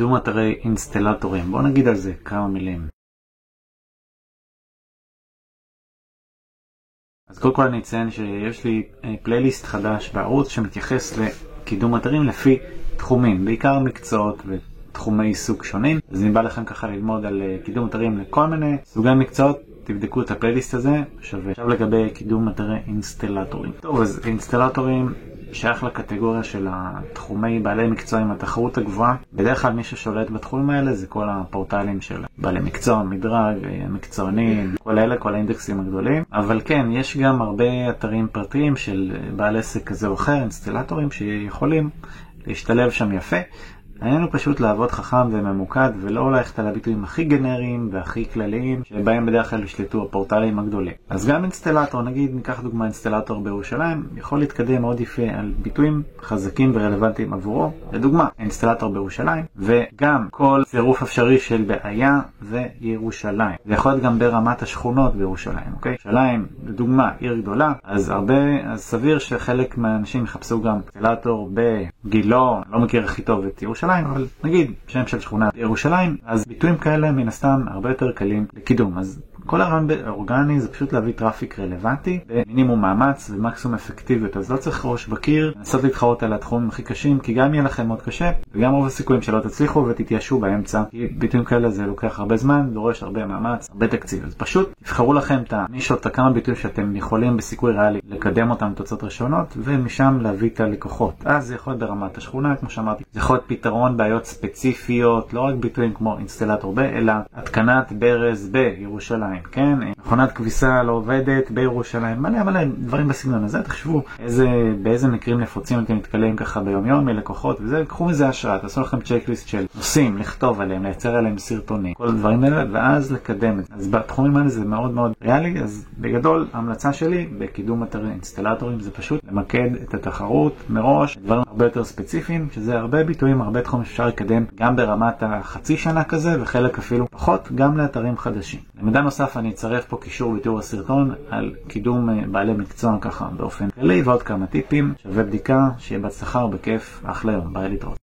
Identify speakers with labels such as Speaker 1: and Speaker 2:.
Speaker 1: קידום אתרי אינסטלטורים. בואו נגיד על זה כמה מילים. אז קודם כל אני אציין שיש לי פלייליסט חדש בערוץ שמתייחס לקידום אתרים לפי תחומים, בעיקר מקצועות ותחומי עיסוק שונים. אז אני בא לכם ככה ללמוד על קידום אתרים לכל מיני סוגי מקצועות. תבדקו את הפלייליסט הזה, שווה. עכשיו לגבי קידום אתרי אינסטלטורים. טוב, אז אינסטלטורים שייך לקטגוריה של התחומי בעלי מקצוע עם התחרות הגבוהה. בדרך כלל מי ששולט בתחומים האלה זה כל הפורטלים של בעלי מקצוע, מדרג, מקצוענים, כל אלה, כל האינדקסים הגדולים. אבל כן, יש גם הרבה אתרים פרטיים של בעל עסק כזה או אחר, אינסטלטורים, שיכולים להשתלב שם יפה. העניין הוא פשוט לעבוד חכם וממוקד ולא ללכת על הביטויים הכי גנריים והכי כלליים שבהם בדרך כלל ישלטו הפורטלים הגדולים. אז גם אינסטלטור, נגיד ניקח דוגמה אינסטלטור בירושלים, יכול להתקדם מאוד יפה על ביטויים חזקים ורלוונטיים עבורו. לדוגמה, אינסטלטור בירושלים וגם כל צירוף אפשרי של בעיה וירושלים. זה יכול להיות גם ברמת השכונות בירושלים, אוקיי? ירושלים, לדוגמה, עיר גדולה, אז הרבה, אז סביר שחלק מהאנשים יחפשו גם אינסטלטור בגילה, לא מכיר הכי טוב את ירושלים. ירושלים, אבל נגיד שם של שכונת ירושלים, אז ביטויים כאלה מן הסתם הרבה יותר קלים לקידום. אז כל הרעיון באורגני זה פשוט להביא traffic רלוונטי במינימום מאמץ ומקסימום אפקטיביות, אז לא צריך ראש בקיר, לנסות להתחרות על התחומים הכי קשים, כי גם יהיה לכם מאוד קשה, וגם רוב הסיכויים שלא תצליחו ותתייאשו באמצע, כי ביטויים כאלה זה לוקח הרבה זמן, דורש הרבה מאמץ, הרבה תקציב, אז פשוט תבחרו לכם את הנישות, הכמה ביטויים שאתם יכולים בסיכוי ריאלי לקדם אותם תוצאות ראשונות, ומשם להביא את הלקוחות. אז זה יכול להיות ברמת השכונה, כמו שאמרתי, זה יכול להיות פתרון בעיות ספציפיות, לא רק ביטויים כמו אינסטלטור ב, אלא התקנת ברז בירושלים. כן, מכונת כביסה לא עובדת בירושלים, מלא מלא דברים בסגנון הזה, תחשבו איזה, באיזה מקרים נפוצים אתם נתקלים ככה ביום יום מלקוחות וזה, קחו מזה השראה, תעשו לכם צ'קליסט של נושאים, לכתוב עליהם, לייצר עליהם סרטונים, כל הדברים האלה, ואז לקדם את זה. אז בתחומים האלה זה מאוד מאוד ריאלי, אז בגדול ההמלצה שלי בקידום אתרי אינסטלטורים זה פשוט למקד את התחרות מראש, דברים הרבה יותר ספציפיים, שזה הרבה ביטויים, הרבה תחומים שאפשר לקדם גם ברמת החצי שנה כזה, וחלק אפילו פחות, גם לאתרים חדשים. למידע נוסף אני אצרף פה קישור בתיאור הסרטון על קידום אה, בעלי מקצוע ככה באופן כללי ועוד כמה טיפים, שווה בדיקה, שיהיה בהצלחה ובכיף, אחלה יום, ביי להתראות.